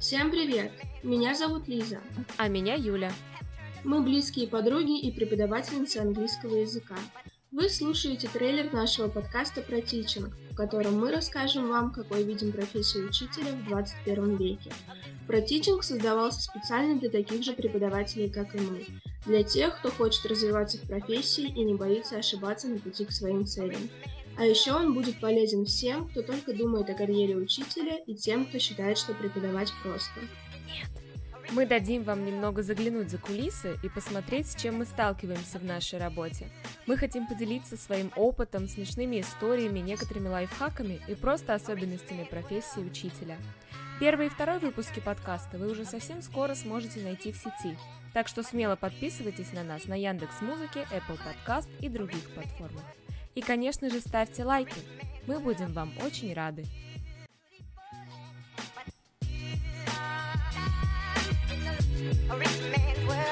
Всем привет! Меня зовут Лиза. А меня Юля. Мы близкие подруги и преподавательницы английского языка. Вы слушаете трейлер нашего подкаста про тичинг, в котором мы расскажем вам, какой видим профессию учителя в 21 веке. Про тичинг создавался специально для таких же преподавателей, как и мы. Для тех, кто хочет развиваться в профессии и не боится ошибаться на пути к своим целям. А еще он будет полезен всем, кто только думает о карьере учителя и тем, кто считает, что преподавать просто. Мы дадим вам немного заглянуть за кулисы и посмотреть, с чем мы сталкиваемся в нашей работе. Мы хотим поделиться своим опытом, смешными историями, некоторыми лайфхаками и просто особенностями профессии учителя. Первый и второй выпуски подкаста вы уже совсем скоро сможете найти в сети, так что смело подписывайтесь на нас на Яндекс Музыке, Apple Podcast и других платформах. И, конечно же, ставьте лайки. Мы будем вам очень рады. A rich man's world.